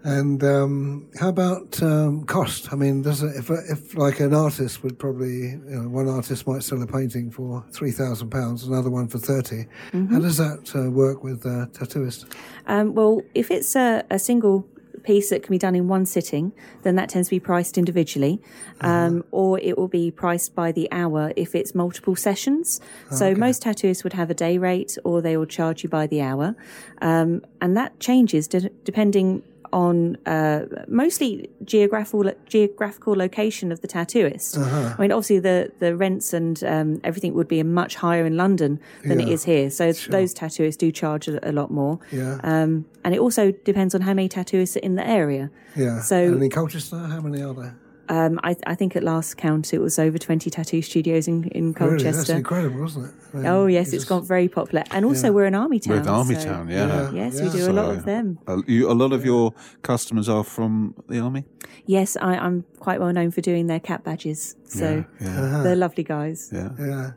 And um, how about um, cost? I mean, does it, if if like an artist would probably, you know, one artist might sell a painting for three thousand pounds, another one for 30 Mm-hmm. How does that uh, work with uh, tattooist? Um, well, if it's a, a single piece that can be done in one sitting, then that tends to be priced individually, um, or it will be priced by the hour if it's multiple sessions. So most tattooists would have a day rate, or they will charge you by the hour, um, and that changes de- depending on uh, mostly geographical geographical location of the tattooist. I mean, obviously the the rents and um, everything would be much higher in London than it Yeah, is here. So those tattooists do charge a, a lot more. Yeah. Um, and it also depends on how many tattooists are in the area. Yeah. So- and in Colchester, how many are there? Um, I, I think at last count it was over 20 tattoo studios in, in Colchester. Really, that's Colchester. incredible, isn't it? I mean, oh, yes, you it's just- gone very popular. And also, we're an army town. With Army so- Town, yeah. Yes, Yeah. we do a lot of them. A, you, a lot of your customers are from the army. Yes, I, I'm quite well known for doing their cap badges. So yeah, they're lovely guys. yeah. Yeah.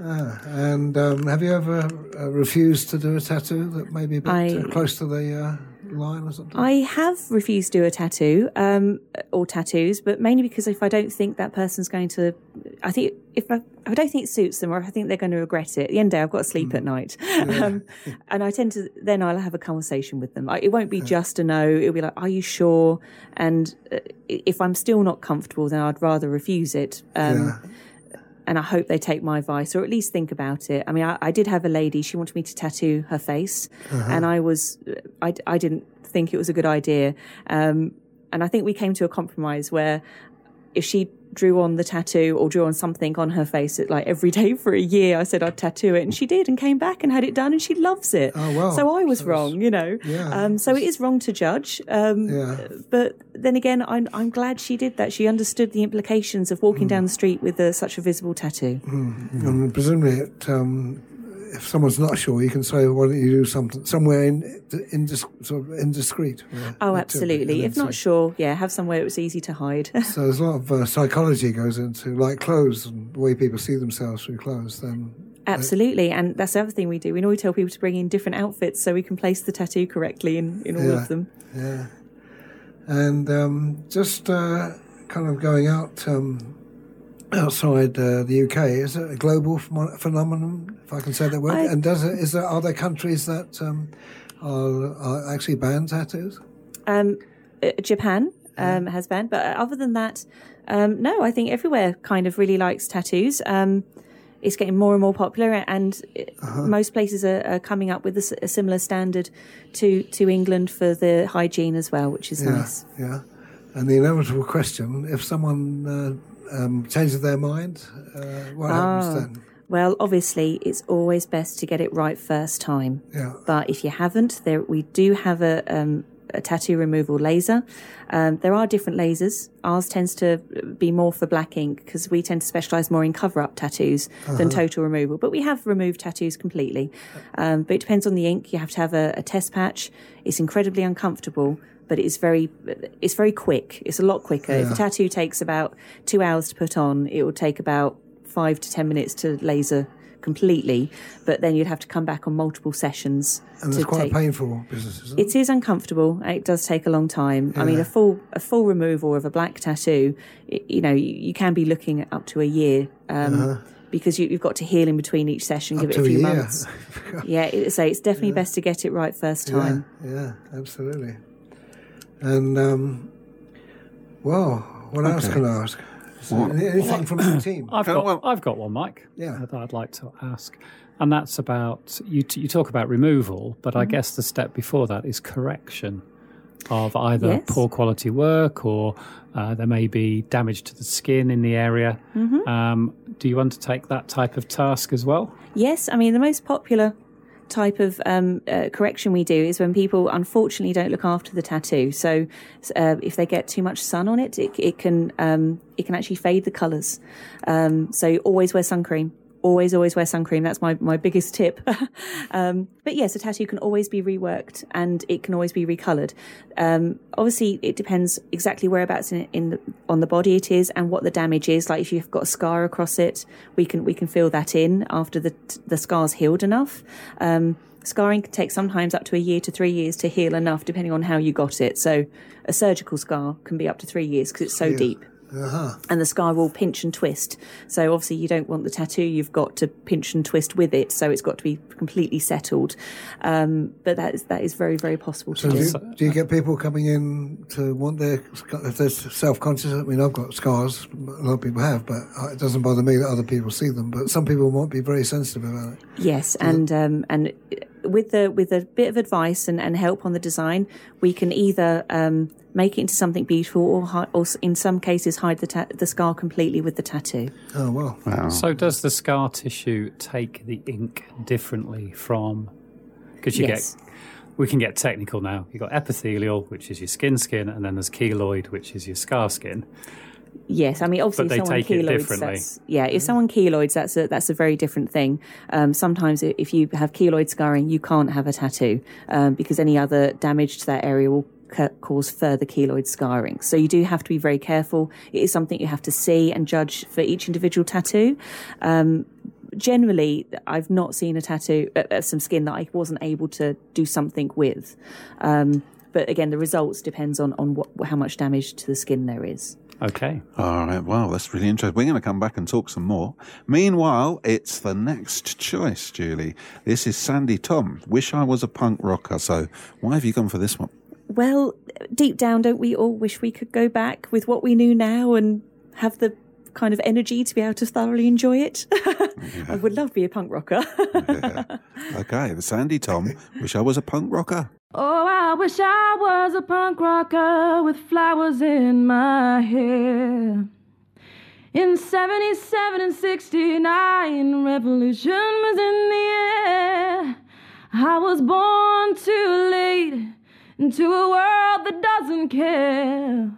Ah, and um, have you ever uh, refused to do a tattoo that may be a bit I- uh, close to the uh, line or something? I have refused to do a tattoo um, or tattoos, but mainly because if I don't think that person's going to, I think if I, I don't think it suits them or if I think they're going to regret it, at the end of the day, I've got to sleep at night. (laughs) um, and I tend to, then I'll have a conversation with them. Like, it won't be just a no, it'll be like, are you sure? And uh, if I'm still not comfortable, then I'd rather refuse it. Um, yeah. And I hope they take my advice or at least think about it. I mean, I, I did have a lady; she wanted me to tattoo her face, and I was, I, I didn't think it was a good idea. Um, and I think we came to a compromise where if she drew on the tattoo or drew on something on her face like every day for a year, I said I'd tattoo it, and she did, and came back and had it done, and she loves it. Oh, wow. So I was So wrong, you know. Yeah. Um, so it is wrong to judge. Um, Yeah. but then again, I'm, I'm glad she did that. She understood the implications of walking down the street with a, such a visible tattoo. And presumably, it, um, if someone's not sure, you can say, "Why don't you do something somewhere in, indis, sort of indiscreet?" yeah, Oh, absolutely. If not sure, yeah, have somewhere it was easy to hide. (laughs) So there's a lot of uh, psychology goes into like clothes and the way people see themselves through clothes. Then absolutely. And that's the other thing we do. We normally tell people to bring in different outfits so we can place the tattoo correctly in, in all Yeah. of them. yeah, and um, just uh, kind of going out um, outside uh, the UK is it a global phenom- phenomenon, if I can say that word? I- and does it is there are there countries that um, are, are actually ban tattoos? Um, uh, Japan um, has banned, but other than that, um, no, I think everywhere kind of really likes tattoos. Um, it's getting more and more popular, and uh, most places are, are coming up with a similar standard to, to England for the hygiene as well, which is Yeah, nice. yeah. And the inevitable question: if someone uh, um, changes their mind, uh, what happens Ah. then? Well, obviously, it's always best to get it right first time. Yeah. But if you haven't, there we do have a, um, a tattoo removal laser. Um, there are different lasers. Ours tends to be more for black ink because we tend to specialise more in cover-up tattoos than total removal. But we have removed tattoos completely. Um, but it depends on the ink. You have to have a, a test patch. It's incredibly uncomfortable. But it's very, it's very quick. It's a lot quicker. If a tattoo takes about two hours to put on, it will take about five to ten minutes to laser completely, but then you'd have to come back on multiple sessions. And it's quite take, a painful business, isn't it? it is uncomfortable. It does take a long time. I mean, a full a full removal of a black tattoo, you know, you, can be looking at up to a year um, because you, you've got to heal in between each session, give it Uh-huh. a a few year. months. (laughs) yeah, so it's definitely best to get it right first Yeah, time. yeah, absolutely. And um, well, what else can I ask? Is there any- anything from the team? I've got, well- I've got one, Mike. Yeah. That I'd like to ask, and that's about you. T- you talk about removal, but Mm-hmm. I guess the step before that is correction of either Yes. poor quality work or uh, there may be damage to the skin in the area. Mm-hmm. Um, do you undertake that type of task as well? Yes, I mean the most popular type of um, uh, correction we do is when people unfortunately don't look after the tattoo. So uh, if they get too much sun on it, it, it can um, it can actually fade the colours. Um, so always wear sun cream. Always, always wear sun cream. That's my, my biggest tip. (laughs) um, but yes, a tattoo can always be reworked and it can always be recolored. Um, obviously, it depends exactly whereabouts in, in the, on the body it is and what the damage is. Like if you've got a scar across it, we can we can fill that in after the the scar's healed enough. Um, scarring can take sometimes up to a year to three years to heal enough, depending on how you got it. So a surgical scar can be up to three years because it's so deep and the scar will pinch and twist. So obviously you don't want the tattoo you've got to pinch and twist with it. So it's got to be completely settled. Um, but that is that is very very possible to So do do. you, do you get people coming in to want their if they're self-conscious? I mean, I've got scars. A lot of people have, but it doesn't bother me that other people see them. But some people might be very sensitive about it. Yes, and um, and with the with a bit of advice and, and help on the design, we can either um, make it into something beautiful, or, hi- or in some cases hide the ta- the scar completely with the tattoo. Oh well. Wow. So does the scar tissue take the ink differently from? Because you Yes. get, we can get technical now. You've got epithelial, which is your skin skin, and then there's keloid, which is your scar skin. Yes, I mean obviously if someone keloids, that's yeah. If someone keloids, that's a that's a very different thing. Um, sometimes if you have keloid scarring, you can't have a tattoo um, because any other damage to that area will cause further keloid scarring. So you do have to be very careful. It is something you have to see and judge for each individual tattoo. Um, generally, I've not seen a tattoo uh, of some skin that I wasn't able to do something with. Um, but again, the results depends on on what, how much damage to the skin there is. Okay. All right, well, that's really interesting. We're going to come back and talk some more. Meanwhile, it's the next choice, Julie. This is Sandi Thom. Wish I was a punk rocker. So, why have you gone for this one? Well, deep down, don't we all wish we could go back with what we knew now and have the kind of energy to be able to thoroughly enjoy it? (laughs) I would love to be a punk rocker. (laughs) Okay, the Sandi Thom. Wish I was a punk rocker. Oh, I wish I was a punk rocker with flowers in my hair. In 77 and 69, revolution was in the air. I was born too late into a world that doesn't care.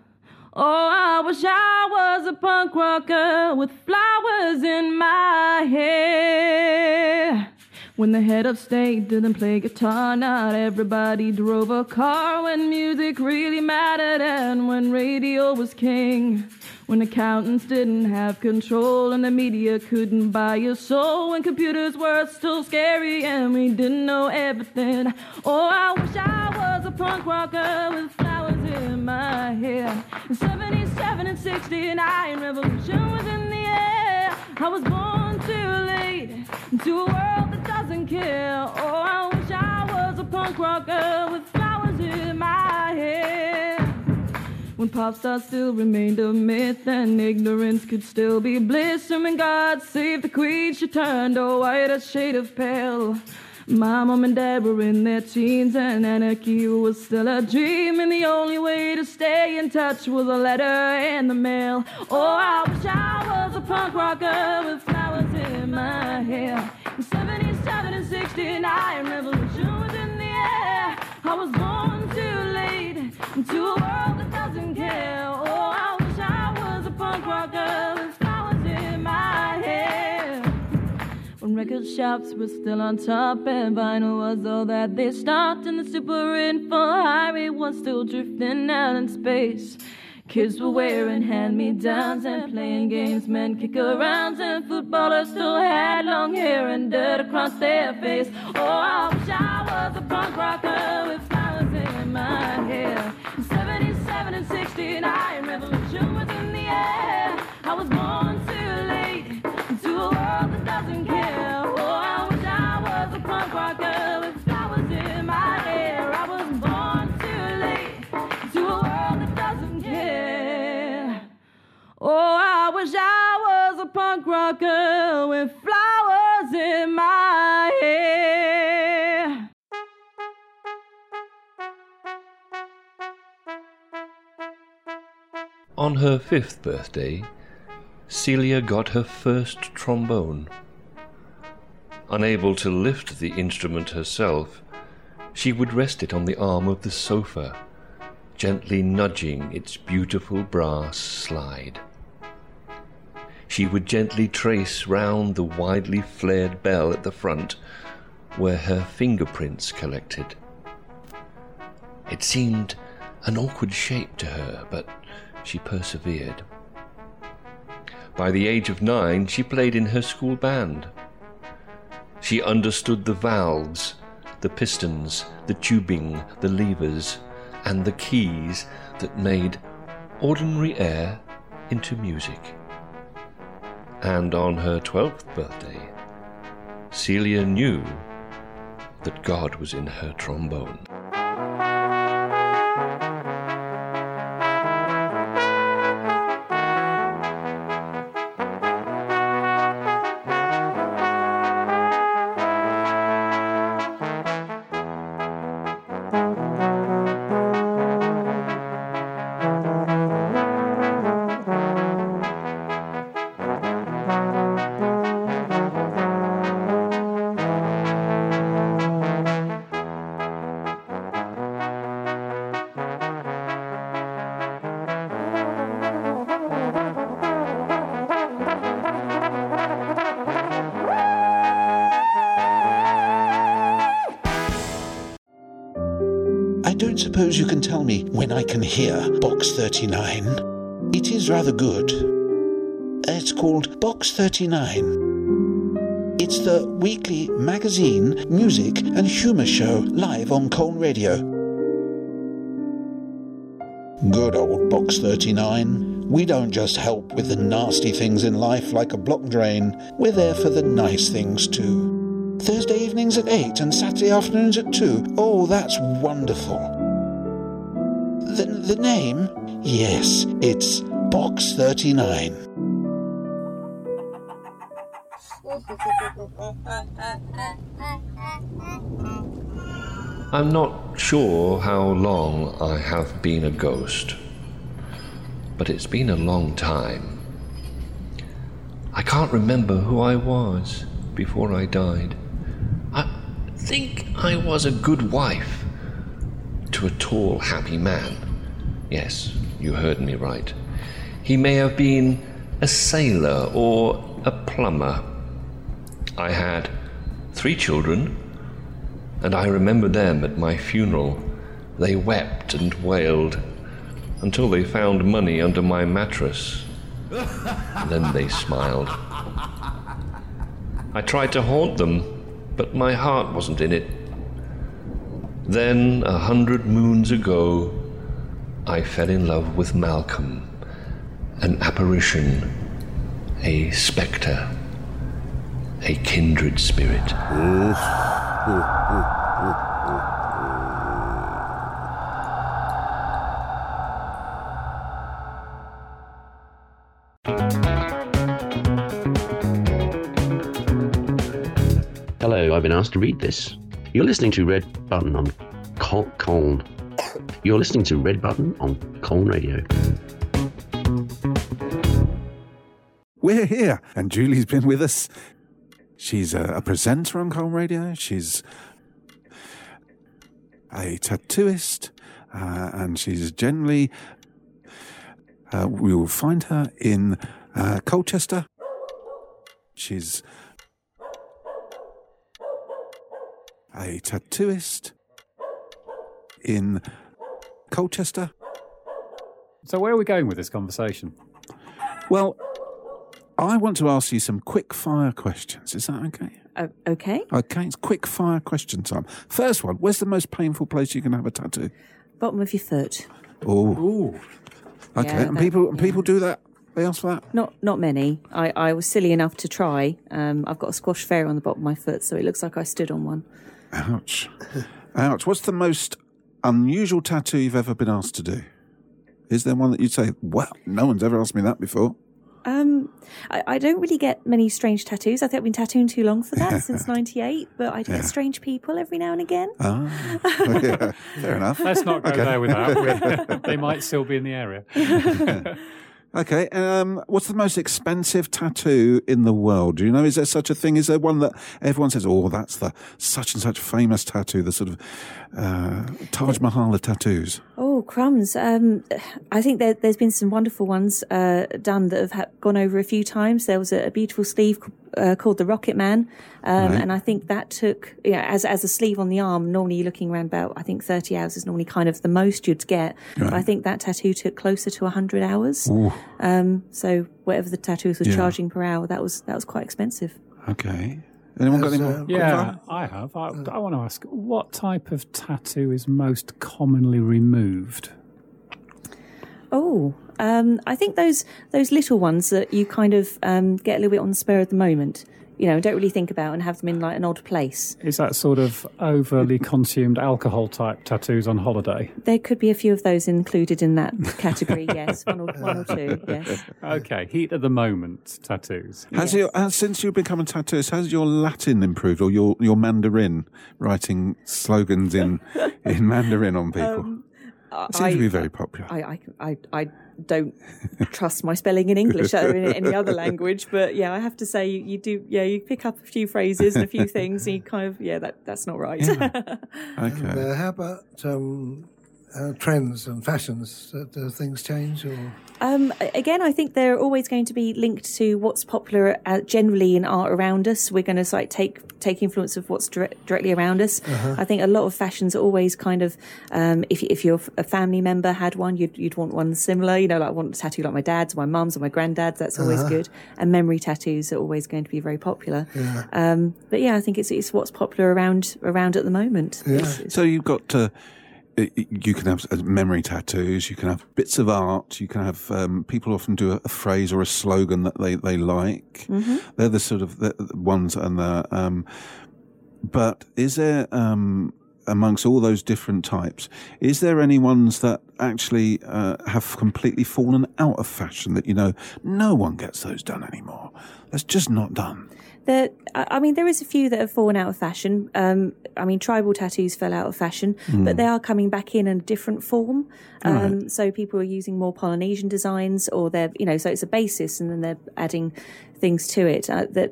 Oh, I wish I was a punk rocker with flowers in my hair. When the head of state didn't play guitar, not everybody drove a car. When music really mattered and when radio was king. When accountants didn't have control and the media couldn't buy your soul. When computers were still scary and we didn't know everything. Oh, I wish I was a punk rocker with flowers in my hair. In 77 and 69, revolution was in the air. I was born too late into a world that doesn't care. Oh, I wish I was a punk rocker with flowers in my hair. When pop stars still remained a myth and ignorance could still be bliss. And when God saved the queen, she turned a whiter shade of pale. My mom and dad were in their teens and anarchy was still a dream. And the only way to stay in touch was a letter in the mail. Oh, I wish I was a punk rocker with flowers in my hair. In 77 and 69, revolution was in the air. I was born too late into a world doesn't care. Oh, I wish I was a punk rocker with flowers in my hair. When record shops were still on top and vinyl was all that they stocked, and the super info highway was still drifting out in space. Kids were wearing hand-me-downs and playing games, men kick-arounds, and footballers still had long hair and dirt across their face. Oh, I wish I was a punk rocker with flowers in my hair. In 77 and 69, revolution was in the air. I was born too late into a world that doesn't care. Oh, I wish I was a punk rocker with flowers in my hair. I was born too late into a world that doesn't care. Oh, I wish I was a punk rocker with On her fifth birthday, Celia got her first trombone. Unable to lift the instrument herself, she would rest it on the arm of the sofa, gently nudging its beautiful brass slide. She would gently trace round the widely flared bell at the front, where her fingerprints collected. It seemed an awkward shape to her, but she persevered. By the age of nine, she played in her school band. She understood the valves, the pistons, the tubing, the levers, and the keys that made ordinary air into music. And on her twelfth birthday, Celia knew that God was in her trombone. Suppose you can tell me when I can hear Box 39. It is rather good. It's called Box 39. It's the weekly magazine, music, and humour show live on Colne Radio. Good old Box 39. We don't just help with the nasty things in life like a block drain, we're there for the nice things too. Thursday evenings at 8 and Saturday afternoons at 2. Oh, that's wonderful. The, name? Yes, it's Box 39. I'm not sure how long I have been a ghost, but it's been a long time. I can't remember who I was before I died. I think I was a good wife to a tall, happy man. Yes, you heard me right. He may have been a sailor or a plumber. I had three children, and I remember them at my funeral. They wept and wailed until they found money under my mattress. (laughs) then they smiled. I tried to haunt them, but my heart wasn't in it. Then, a hundred moons ago, I fell in love with Malcolm, an apparition, a spectre, a kindred spirit. Hello, I've been asked to read this. You're listening to Red Button on Col- Colne. You're listening to Red Button on Colne Radio. We're here, and Julie's been with us. She's a, a presenter on Colne Radio. She's a tattooist, uh, and she's generally. Uh, we will find her in uh, Colchester. She's a tattooist in Colchester. So where are we going with this conversation? Well, I want to ask you some quick fire questions. Is that okay? Uh, okay. Okay, it's quick fire question time. First one: Where's the most painful place you can have a tattoo? Bottom of your foot. Oh, okay. Yeah, and that- people and people do that. They ask for that. Not not many. I, I was silly enough to try. Um, I've got a squash fair on the bottom of my foot, so it looks like I stood on one. Ouch. (laughs) Ouch. What's the most unusual tattoo you've ever been asked to do? Is there one that you'd say, "Wow, no one's ever asked me that before"? Um, I, I don't really get many strange tattoos. I think I've been tattooing too long for that since (laughs) '98. But I do Yeah. get strange people every now and again. Ah, (laughs) yeah, fair enough. Let's not go Okay. there with that. (laughs) they might still be in the area. Okay. Um, what's the most expensive tattoo in the world? Do you know? Is there such a thing? Is there one that everyone says, "Oh, that's the such and such famous tattoo"? The sort of uh, Taj Mahal of tattoos. Oh crumbs! Um, I think there, there's been some wonderful ones uh, done that have ha- gone over a few times. There was a, a beautiful sleeve uh, called the Rocket Man, um, Right. and I think that took yeah as as a sleeve on the arm. Normally, you're looking around about I think 30 hours is normally kind of the most you'd get. But I think that tattoo took closer to 100 hours. Um, so whatever the tattoos was Yeah. charging per hour, that was that was quite expensive. okay. Anyone got any more? uh, Yeah. I have. I, I want to ask, what type of tattoo is most commonly removed? Oh, um, I think those those little ones that you kind of um, get a little bit on the spur at the moment, you know, don't really think about and have them in like an odd place. Is that sort of overly consumed alcohol type tattoos on holiday? There could be a few of those included in that category. (laughs) yes, one or one or two. Yes. Okay, heat of the moment tattoos. Has Yes. your has, since you've become a tattooist, has your Latin improved or your your Mandarin writing slogans in (laughs) in Mandarin on people? It seems to be very popular. I, I, I, I don't trust my spelling in English or in any other language, but yeah, I have to say you, you do. Yeah, you pick up a few phrases and a few things, and you kind of yeah, that that's not right. (laughs) okay. And, uh, how about um, uh, trends and fashions? Uh, things change or? Um, again, I think they're always going to be linked to what's popular uh, generally in art around us. We're going to like take take influence of what's dire- directly around us. I think a lot of fashions are always kind of um, if if your a family member had one, you'd you'd want one similar. You know, like I want a tattoo like my dad's, or my mum's, or my granddad's. That's always good. And memory tattoos are always going to be very popular. Um, but yeah, I think it's it's what's popular around around at the moment. It's- it's- So you've got uh, y- y- you can have uh, memory tattoos, you can have bits of art, you can have um, people often do a, a phrase or a slogan that they they like. They're the sort of the ones and the. Um, but is there um, amongst all those different types, is there any ones that actually uh, have completely fallen out of fashion that you know no one gets those done anymore? That's just not done. There, I I mean, there is a few that have fallen out of fashion. Um, I mean, tribal tattoos fell out of fashion, but they are coming back in in a different form. Um, So people are using more Polynesian designs, or they're, you know, so it's a basis, and then they're adding things to it. Uh, that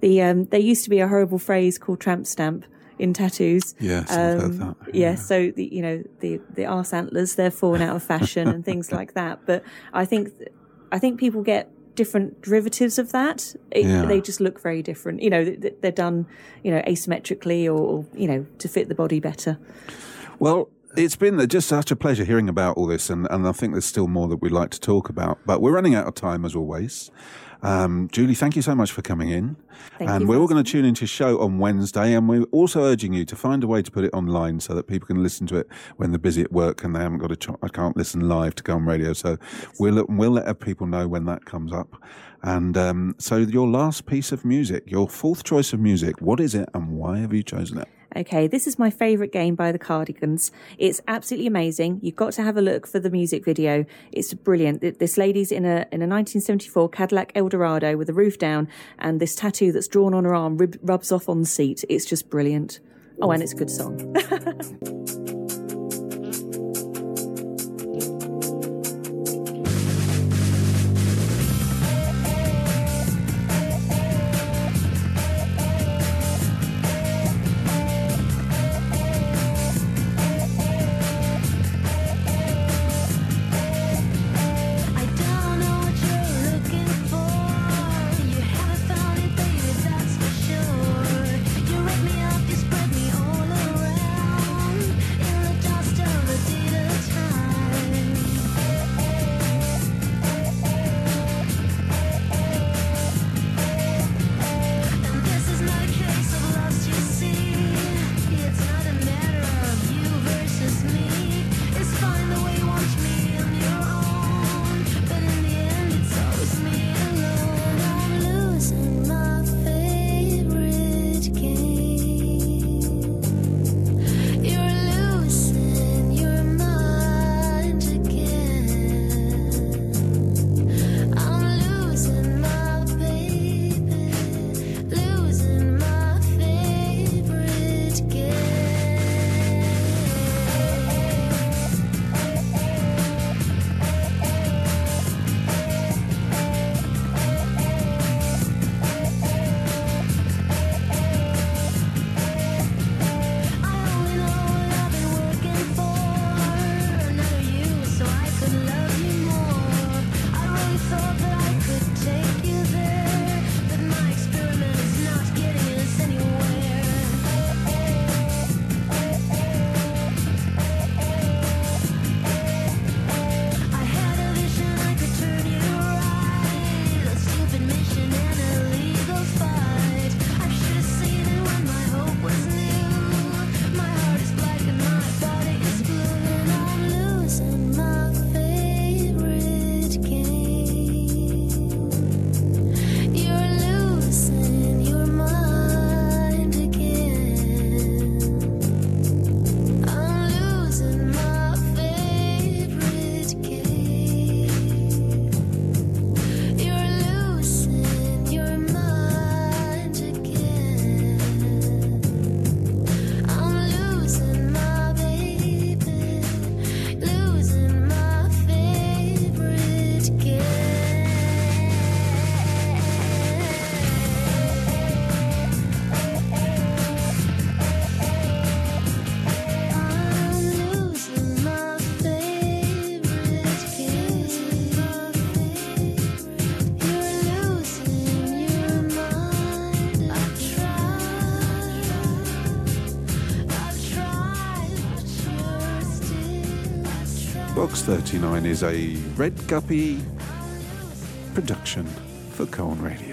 the um, there used to be a horrible phrase called tramp stamp in tattoos. Yes, I've heard Um, that. Yeah, so the you know the the arse antlers they're fallen out of fashion and things (laughs) like that. But I think I think people get different derivatives of that. It, Yeah. They just look very different. You know, th- th- they're done you know asymmetrically or, or you know to fit the body better. Well, it's been just such a pleasure hearing about all this, and, and I think there's still more that we'd like to talk about. But we're running out of time as always. Um, Julie, thank you so much for coming in. Thank and we're all going to tune into your show on Wednesday, and we're also urging you to find a way to put it online so that people can listen to it when they're busy at work and they haven't got a ch- I can't listen live to Colne Radio. So we'll we'll let people know when that comes up. And um, so, your last piece of music, your fourth choice of music, what is it, and why have you chosen it? Okay, this is my favourite game by the Cardigans. It's absolutely amazing. You've got to have a look for the music video. It's brilliant. This lady's in a in a 1974 Cadillac Eldorado with the roof down, and this tattoo that's drawn on her arm rubs off on the seat. It's just brilliant. Oh, and it's a good song. (laughs) 39 is a Red Guppy production for Colne Radio.